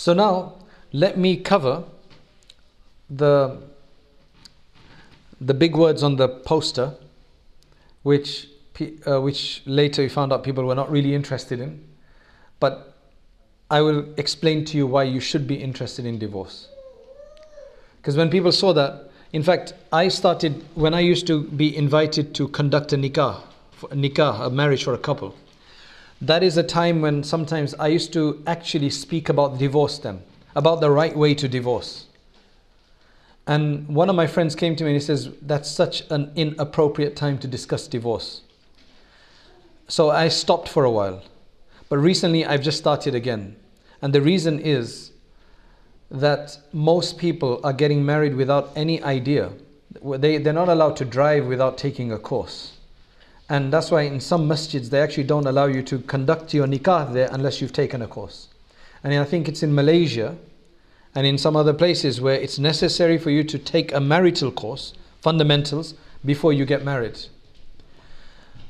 So now let me cover the the big words on the poster, which uh, which later we found out people were not really interested in, but I will explain to you why you should be interested in divorce. Because when people saw that, in fact, I started when I used to be invited to conduct a nikah, nikah, a marriage for a couple. That is a time when sometimes I used to actually speak about divorce then, about the right way to divorce. And one of my friends came to me and he says, That's such an inappropriate time to discuss divorce. So I stopped for a while. But recently I've just started again. And the reason is that most people are getting married without any idea. They, they're not allowed to drive without taking a course. And that's why in some masjids they actually don't allow you to conduct your nikah there unless you've taken a course. And I think it's in Malaysia and in some other places where it's necessary for you to take a marital course, fundamentals, before you get married.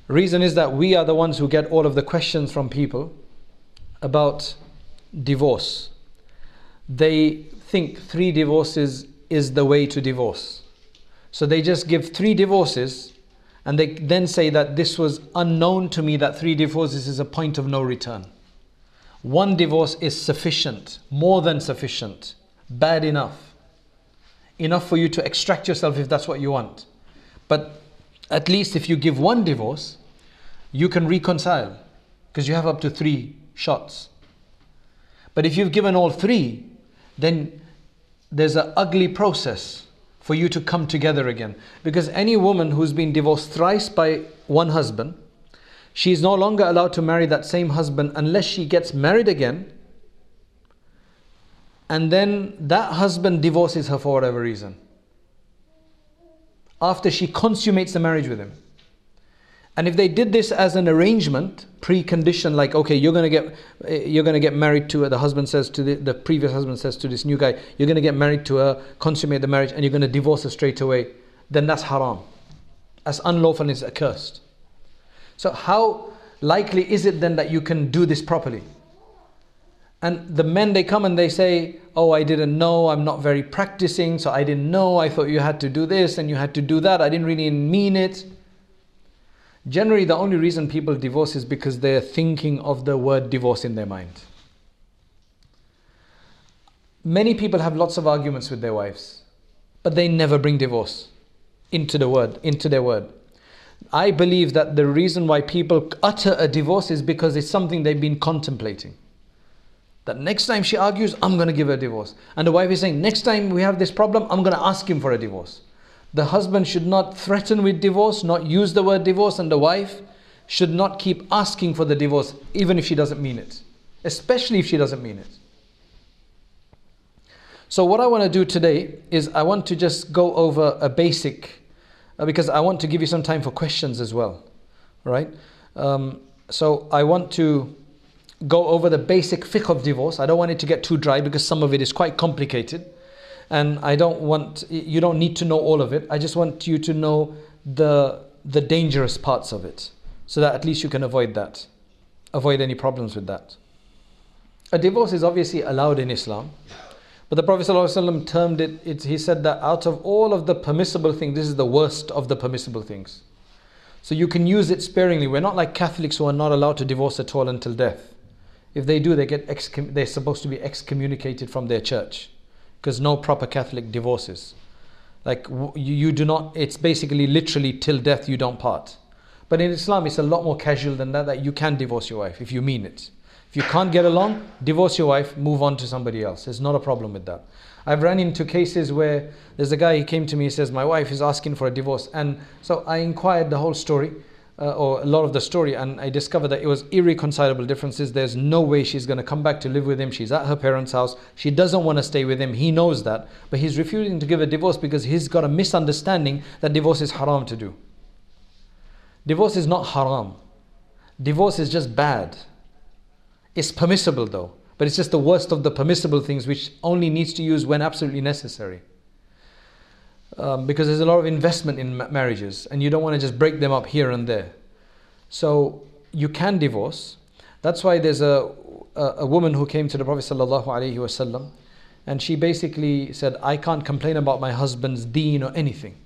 Reason is that we are the ones who get all of the questions from people about divorce. They think three divorces is the way to divorce. So they just give three divorces and they then say that this was unknown to me that three divorces is a point of no return. One divorce is sufficient, more than sufficient, bad enough. Enough for you to extract yourself if that's what you want. But at least if you give one divorce, you can reconcile because you have up to three shots. But if you've given all three, then there's an ugly process for you to come together again. Because any woman who's been divorced thrice by one husband, she is no longer allowed to marry that same husband unless she gets married again. And then that husband divorces her for whatever reason. After she consummates the marriage with him. And if they did this as an arrangement, precondition, like okay, you're gonna get you're gonna get married to her. The husband says to the, the previous husband says to this new guy, you're gonna get married to her, consummate the marriage, and you're gonna divorce her straight away. Then that's haram. That's unlawful and it's accursed. So how likely is it then that you can do this properly? And the men they come and they say, Oh, I didn't know, I'm not very practicing, so I didn't know, I thought you had to do this and you had to do that, I didn't really mean it. Generally, the only reason people divorce is because they're thinking of the word divorce in their mind. Many people have lots of arguments with their wives, but they never bring divorce into the word, into their word. I believe that the reason why people utter a divorce is because it's something they've been contemplating. That next time she argues, I'm going to give her a divorce. And the wife is saying, next time we have this problem, I'm going to ask him for a divorce. The husband should not threaten with divorce, not use the word divorce, and the wife should not keep asking for the divorce, even if she doesn't mean it, especially if she doesn't mean it. So, what I want to do today is I want to just go over a basic, uh, because I want to give you some time for questions as well, right? Um, so, I want to go over the basic fiqh of divorce. I don't want it to get too dry because some of it is quite complicated and I don't want you don't need to know all of it. I just want you to know the the dangerous parts of it, so that at least you can avoid that, avoid any problems with that. A divorce is obviously allowed in Islam, but the Prophet ﷺ termed it, it. He said that out of all of the permissible things, this is the worst of the permissible things. So you can use it sparingly. We're not like Catholics who are not allowed to divorce at all until death. If they do, they get excom- they're supposed to be excommunicated from their church because no proper Catholic divorces. Like you, you do not, it's basically literally till death you don't part. But in Islam, it's a lot more casual than that, that you can divorce your wife if you mean it. If you can't get along, divorce your wife, move on to somebody else. There's not a problem with that. I've run into cases where there's a guy, he came to me, he says, My wife is asking for a divorce. And so I inquired the whole story uh, or a lot of the story, and I discovered that it was irreconcilable differences. There's no way she's going to come back to live with him. She's at her parents' house. She doesn't want to stay with him. He knows that, but he's refusing to give a divorce because he's got a misunderstanding that divorce is haram to do. Divorce is not haram. Divorce is just bad. It's permissible though, but it's just the worst of the permissible things which only needs to use when absolutely necessary um, because there's a lot of investment in marriages and you don't want to just break them up here and there. So you can divorce. That's why there's a a, a woman who came to the Prophet wasallam, and she basically said, "I can't complain about my husband's deen or anything,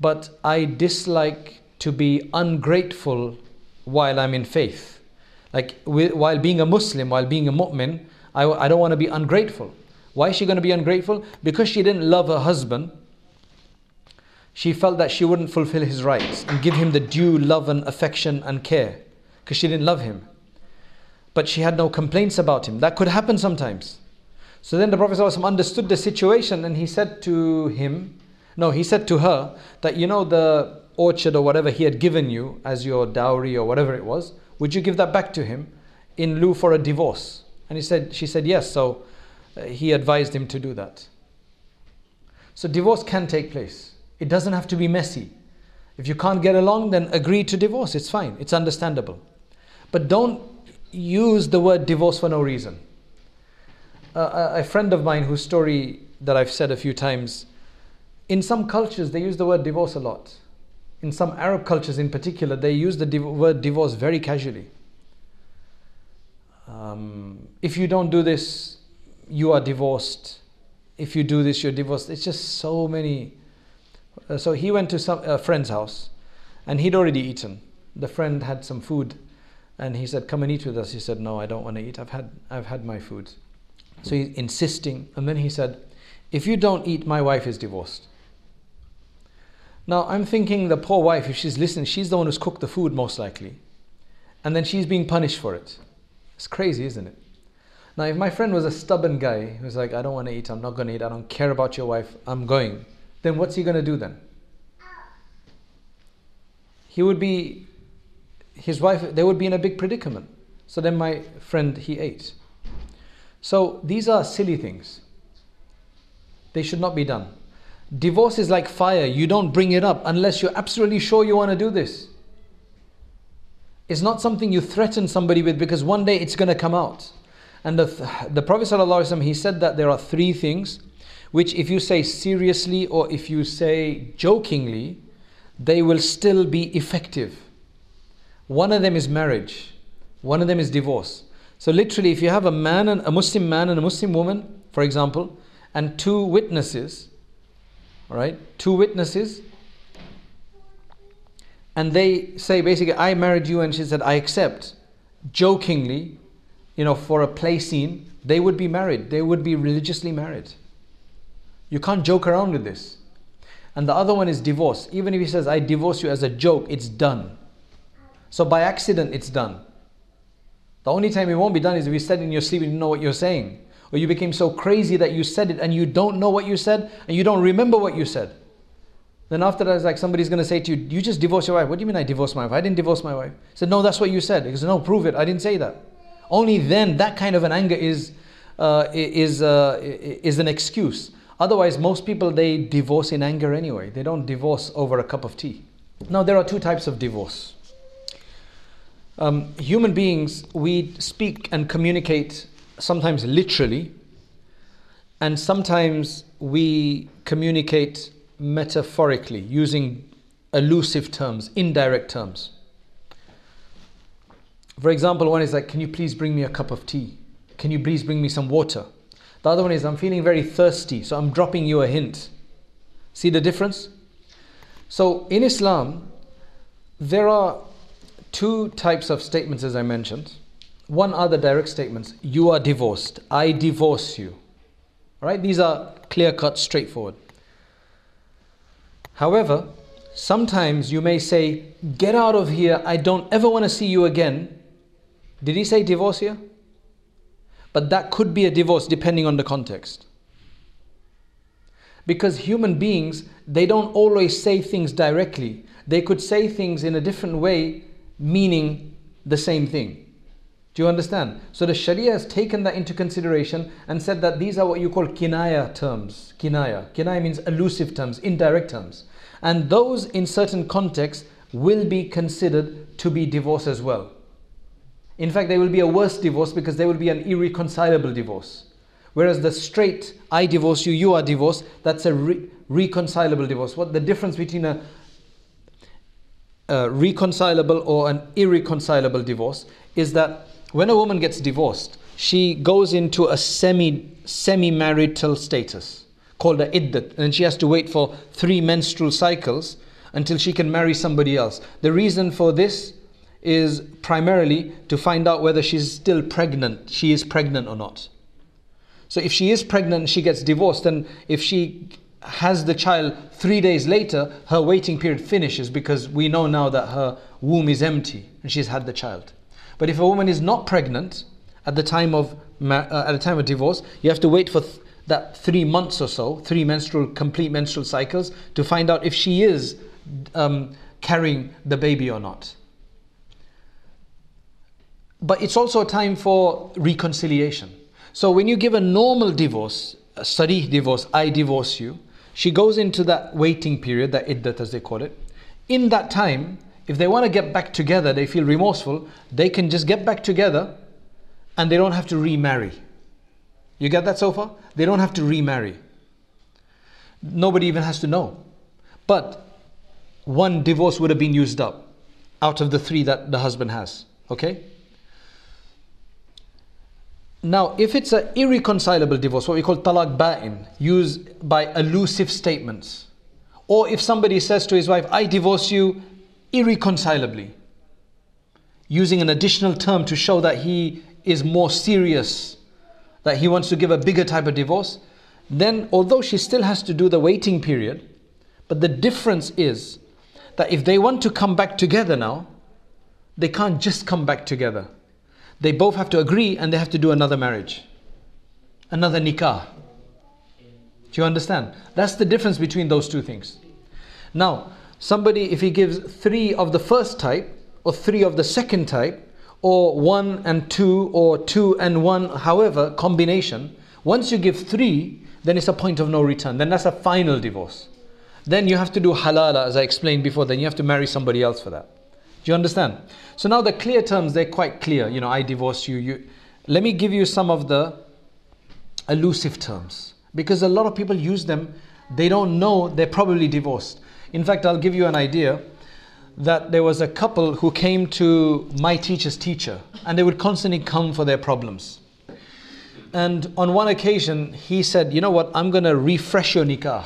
but I dislike to be ungrateful while I'm in faith. Like while being a Muslim, while being a mu'min, I, I don't want to be ungrateful. Why is she going to be ungrateful? Because she didn't love her husband. She felt that she wouldn't fulfill his rights and give him the due love and affection and care because she didn't love him. But she had no complaints about him. That could happen sometimes. So then the Prophet ﷺ understood the situation and he said to him, no, he said to her that, you know, the orchard or whatever he had given you as your dowry or whatever it was, would you give that back to him in lieu for a divorce? And he said, she said yes. So uh, he advised him to do that. So divorce can take place. It doesn't have to be messy. If you can't get along, then agree to divorce. It's fine. It's understandable. But don't use the word divorce for no reason. Uh, a friend of mine whose story that I've said a few times, in some cultures they use the word divorce a lot. In some Arab cultures in particular, they use the div- word divorce very casually. Um, if you don't do this, you are divorced. If you do this, you're divorced. It's just so many. Uh, so he went to some a friend's house, and he'd already eaten. The friend had some food, and he said, "Come and eat with us." He said, "No, I don't want to eat. I've had I've had my food." So he's insisting, and then he said, "If you don't eat, my wife is divorced." Now I'm thinking the poor wife, if she's listening, she's the one who's cooked the food most likely, and then she's being punished for it. It's crazy, isn't it? Now, if my friend was a stubborn guy who's like, I don't want to eat, I'm not going to eat, I don't care about your wife, I'm going, then what's he going to do then? He would be, his wife, they would be in a big predicament. So then my friend, he ate. So these are silly things. They should not be done. Divorce is like fire. You don't bring it up unless you're absolutely sure you want to do this. It's not something you threaten somebody with because one day it's going to come out. And the, the Prophet ﷺ, he said that there are three things which if you say seriously or if you say jokingly, they will still be effective. One of them is marriage. One of them is divorce. So literally, if you have a man and a Muslim man and a Muslim woman, for example, and two witnesses, all right, two witnesses, and they say basically, I married you, and she said, I accept, jokingly, you know, for a play scene, they would be married. They would be religiously married. You can't joke around with this. And the other one is divorce. Even if he says, I divorce you as a joke, it's done. So by accident, it's done. The only time it won't be done is if you said in your sleep and you know what you're saying. Or you became so crazy that you said it and you don't know what you said and you don't remember what you said. Then after that, it's like somebody's going to say to you, You just divorced your wife. What do you mean I divorced my wife? I didn't divorce my wife. I said, No, that's what you said. He said, No, prove it. I didn't say that. Only then that kind of an anger is, uh, is, uh, is an excuse. Otherwise, most people they divorce in anger anyway. They don't divorce over a cup of tea. Now, there are two types of divorce. Um, human beings, we speak and communicate sometimes literally, and sometimes we communicate metaphorically using elusive terms, indirect terms. For example, one is like, Can you please bring me a cup of tea? Can you please bring me some water? The other one is, I'm feeling very thirsty, so I'm dropping you a hint. See the difference? So in Islam, there are two types of statements, as I mentioned. One are the direct statements You are divorced, I divorce you. All right, these are clear cut, straightforward. However, sometimes you may say, Get out of here, I don't ever want to see you again. Did he say divorce here? But that could be a divorce depending on the context. Because human beings, they don't always say things directly. They could say things in a different way, meaning the same thing. Do you understand? So the Sharia has taken that into consideration and said that these are what you call kinaya terms. Kinaya. Kinaya means elusive terms, indirect terms. And those in certain contexts will be considered to be divorce as well. In fact, they will be a worse divorce because they will be an irreconcilable divorce. Whereas the straight, I divorce you, you are divorced, that's a re- reconcilable divorce. What the difference between a, a reconcilable or an irreconcilable divorce is that when a woman gets divorced, she goes into a semi semi marital status called a iddat, and she has to wait for three menstrual cycles until she can marry somebody else. The reason for this is primarily to find out whether she's still pregnant, she is pregnant or not. So if she is pregnant she gets divorced, then if she has the child three days later, her waiting period finishes because we know now that her womb is empty and she's had the child. But if a woman is not pregnant at the time of uh, at the time of divorce, you have to wait for th- that three months or so, three menstrual complete menstrual cycles, to find out if she is um, carrying the baby or not. But it's also a time for reconciliation. So when you give a normal divorce, a sarih divorce, I divorce you, she goes into that waiting period, that iddat as they call it. In that time, if they want to get back together, they feel remorseful, they can just get back together and they don't have to remarry. You get that so far? They don't have to remarry. Nobody even has to know. But one divorce would have been used up out of the three that the husband has. Okay? Now, if it's an irreconcilable divorce, what we call talaq ba'in, used by elusive statements, or if somebody says to his wife, I divorce you irreconcilably, using an additional term to show that he is more serious, that he wants to give a bigger type of divorce, then although she still has to do the waiting period, but the difference is that if they want to come back together now, they can't just come back together they both have to agree and they have to do another marriage, another nikah. Do you understand? That's the difference between those two things. Now, somebody, if he gives three of the first type, or three of the second type, or one and two, or two and one, however, combination, once you give three, then it's a point of no return. Then that's a final divorce. Then you have to do halala, as I explained before, then you have to marry somebody else for that. Do you understand? So now the clear terms, they're quite clear. You know, I divorce you. you. Let me give you some of the elusive terms. Because a lot of people use them, they don't know they're probably divorced. In fact, I'll give you an idea that there was a couple who came to my teacher's teacher and they would constantly come for their problems. And on one occasion, he said, You know what? I'm going to refresh your nikah.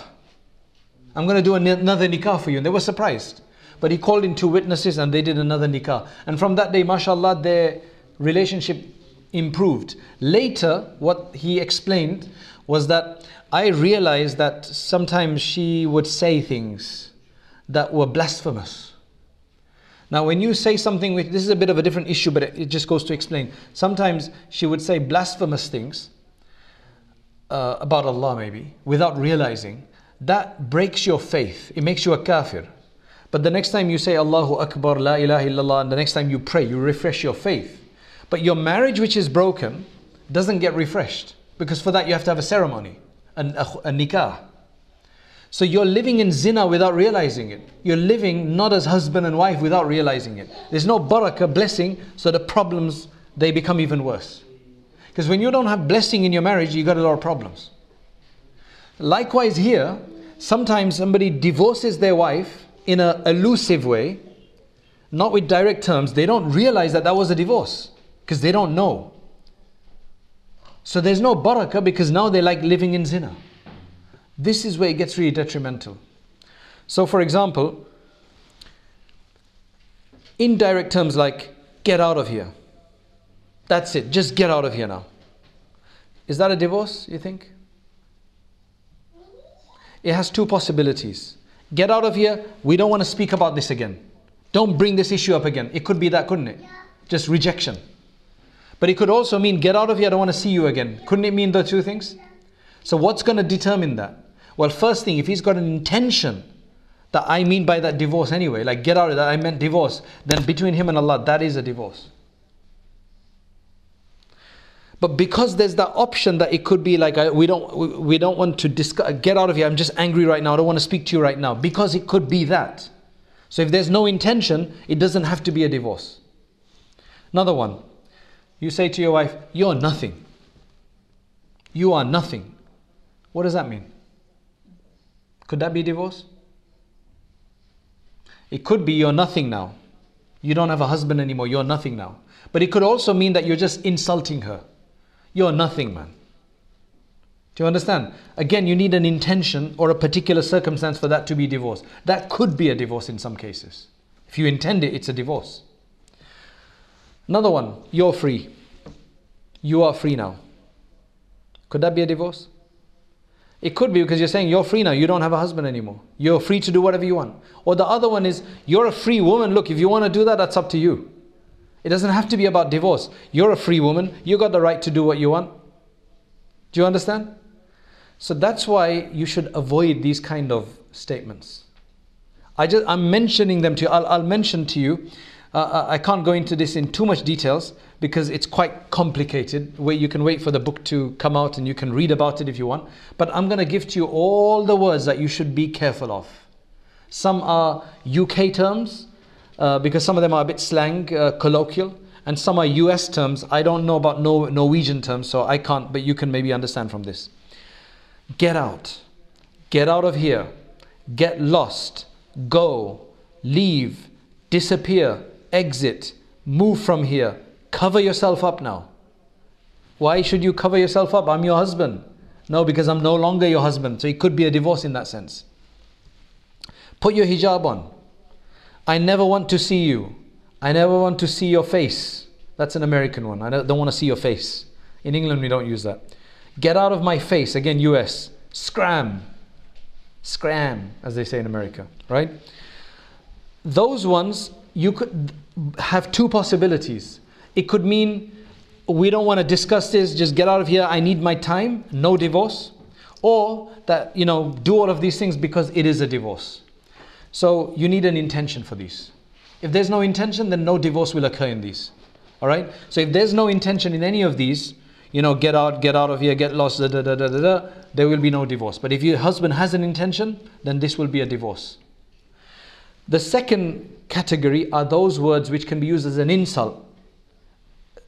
I'm going to do another nikah for you. And they were surprised. But he called in two witnesses and they did another nikah. And from that day, mashallah, their relationship improved. Later, what he explained was that I realized that sometimes she would say things that were blasphemous. Now, when you say something, which, this is a bit of a different issue, but it, just goes to explain. Sometimes she would say blasphemous things uh, about Allah, maybe, without realizing. That breaks your faith. It makes you a kafir. But the next time you say Allahu Akbar, La ilaha illallah, and the next time you pray, you refresh your faith. But your marriage, which is broken, doesn't get refreshed because for that you have to have a ceremony, a, a, nikah. So you're living in zina without realizing it. You're living not as husband and wife without realizing it. There's no barakah, blessing, so the problems they become even worse. Because when you don't have blessing in your marriage, you got a lot of problems. Likewise here, sometimes somebody divorces their wife in an elusive way, not with direct terms, they don't realize that that was a divorce because they don't know. So there's no barakah because now they're like living in zina. This is where it gets really detrimental. So, for example, indirect terms like get out of here. That's it, just get out of here now. Is that a divorce, you think? It has two possibilities. Get out of here. We don't want to speak about this again. Don't bring this issue up again. It could be that, couldn't it? Just rejection. But it could also mean get out of here. I don't want to see you again. Couldn't it mean the two things? So what's going to determine that? Well, first thing, if he's got an intention that I mean by that divorce anyway, like get out of that, I meant divorce, then between him and Allah, that is a divorce. But because there's that option that it could be like we don't we, we don't want to discuss, get out of here. I'm just angry right now. I don't want to speak to you right now because it could be that. So if there's no intention, it doesn't have to be a divorce. Another one. You say to your wife, "You're nothing." You are nothing. What does that mean? Could that be divorce? It could be you're nothing now. You don't have a husband anymore. You're nothing now. But it could also mean that you're just insulting her. You're nothing, man. Do you understand? Again, you need an intention or a particular circumstance for that to be divorce. That could be a divorce in some cases. If you intend it, it's a divorce. Another one, you're free. You are free now. Could that be a divorce? It could be because you're saying you're free now, you don't have a husband anymore. You're free to do whatever you want. Or the other one is you're a free woman. Look, if you want to do that, that's up to you. It doesn't have to be about divorce. You're a free woman, you got the right to do what you want. Do you understand? So that's why you should avoid these kind of statements. I just, I'm mentioning them to you. I'll, I'll mention to you. Uh, uh I can't go into this in too much details because it's quite complicated. Where you can wait for the book to come out and you can read about it if you want. But I'm going to give to you all the words that you should be careful of. Some are UK terms uh, because some of them are a bit slang, uh, colloquial, and some are US terms. I don't know about no, Norwegian terms, so I can't, but you can maybe understand from this. Get out. Get out of here. Get lost. Go. Leave. Disappear. Exit. Move from here Cover yourself up now. Why should you cover yourself up? I'm your husband. No, because I'm no longer your husband. So it could be a divorce in that sense. Put your hijab on. I never want to see you. I never want to see your face. That's an American one. I don't want to see your face. In England, we don't use that. Get out of my face. Again, US. Scram. Scram, as they say in America, right? Those ones, you could have two possibilities. It could mean we don't want to discuss this, just get out of here, I need my time, no divorce. Or that, you know, do all of these things because it is a divorce. So you need an intention for these. If there's no intention, then no divorce will occur in these. All right? So if there's no intention in any of these, you know, get out, get out of here, get lost, da, da, da, da, da, da, there will be no divorce. But if your husband has an intention, then this will be a divorce. The second category are those words which can be used as an insult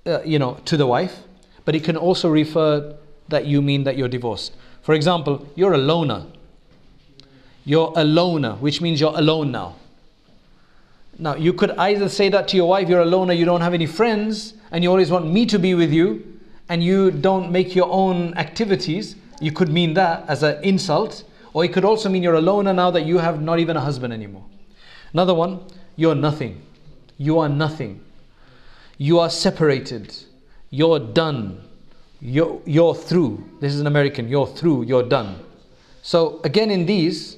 uh, you know, to the wife, but it can also refer that you mean that you're divorced. For example, you're a loner. You're a loner, which means you're alone now. Now, you could either say that to your wife, you're a loner, you don't have any friends, and you always want me to be with you, and you don't make your own activities. You could mean that as an insult, or it could also mean you're a loner now that you have not even a husband anymore. Another one, you're nothing. You are nothing. You are separated. You're done. You're, you're through. This is an American. You're through. You're done. So, again, in these,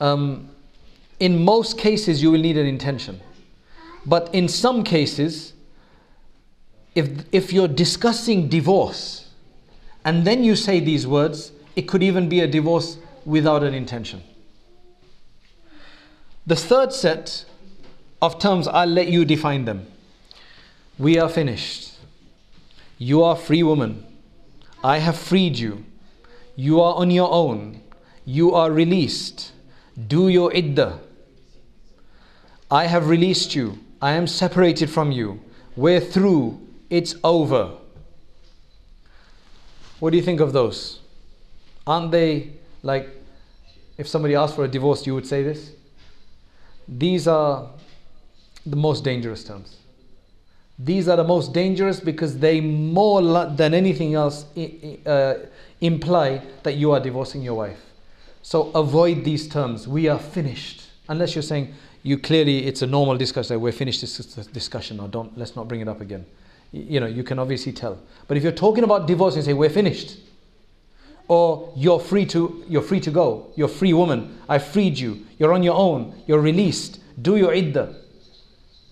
um, in most cases, you will need an intention. But in some cases, if, if you're discussing divorce and then you say these words, it could even be a divorce without an intention. The third set of terms, I'll let you define them. We are finished. You are free woman. I have freed you. You are on your own. You are released. Do your iddah. I have released you. I am separated from you. We're through. It's over. What do you think of those? Aren't they like if somebody asked for a divorce, you would say this? These are the most dangerous terms. These are the most dangerous because they more than anything else uh, imply that you are divorcing your wife. So avoid these terms. We are finished. Unless you're saying you clearly it's a normal discussion. We're finished this discussion, or don't let's not bring it up again. You know you can obviously tell. But if you're talking about divorce and say we're finished, or you're free to you're free to go. You're a free woman. I freed you. You're on your own. You're released. Do your iddah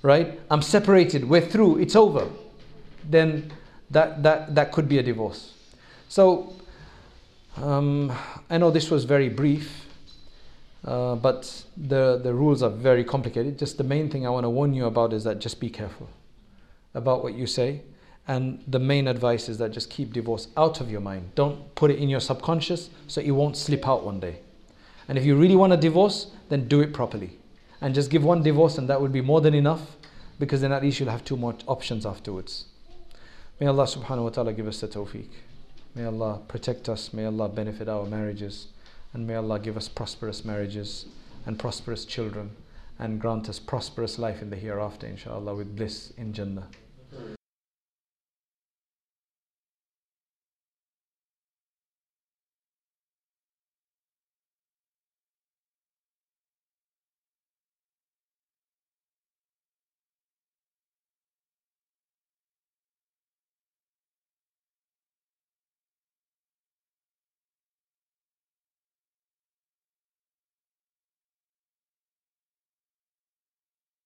right? I'm separated, we're through, it's over. Then that, that, that could be a divorce. So, um, I know this was very brief, uh, but the, the rules are very complicated. Just the main thing I want to warn you about is that just be careful about what you say. And the main advice is that just keep divorce out of your mind. Don't put it in your subconscious so it won't slip out one day. And if you really want a divorce, then do it properly and just give one divorce and that would be more than enough because then at least you'll have two more options afterwards. May Allah subhanahu wa ta'ala give us the tawfiq. May Allah protect us. May Allah benefit our marriages. And may Allah give us prosperous marriages and prosperous children. and grant us prosperous life in the hereafter, inshallah, with bliss in Jannah.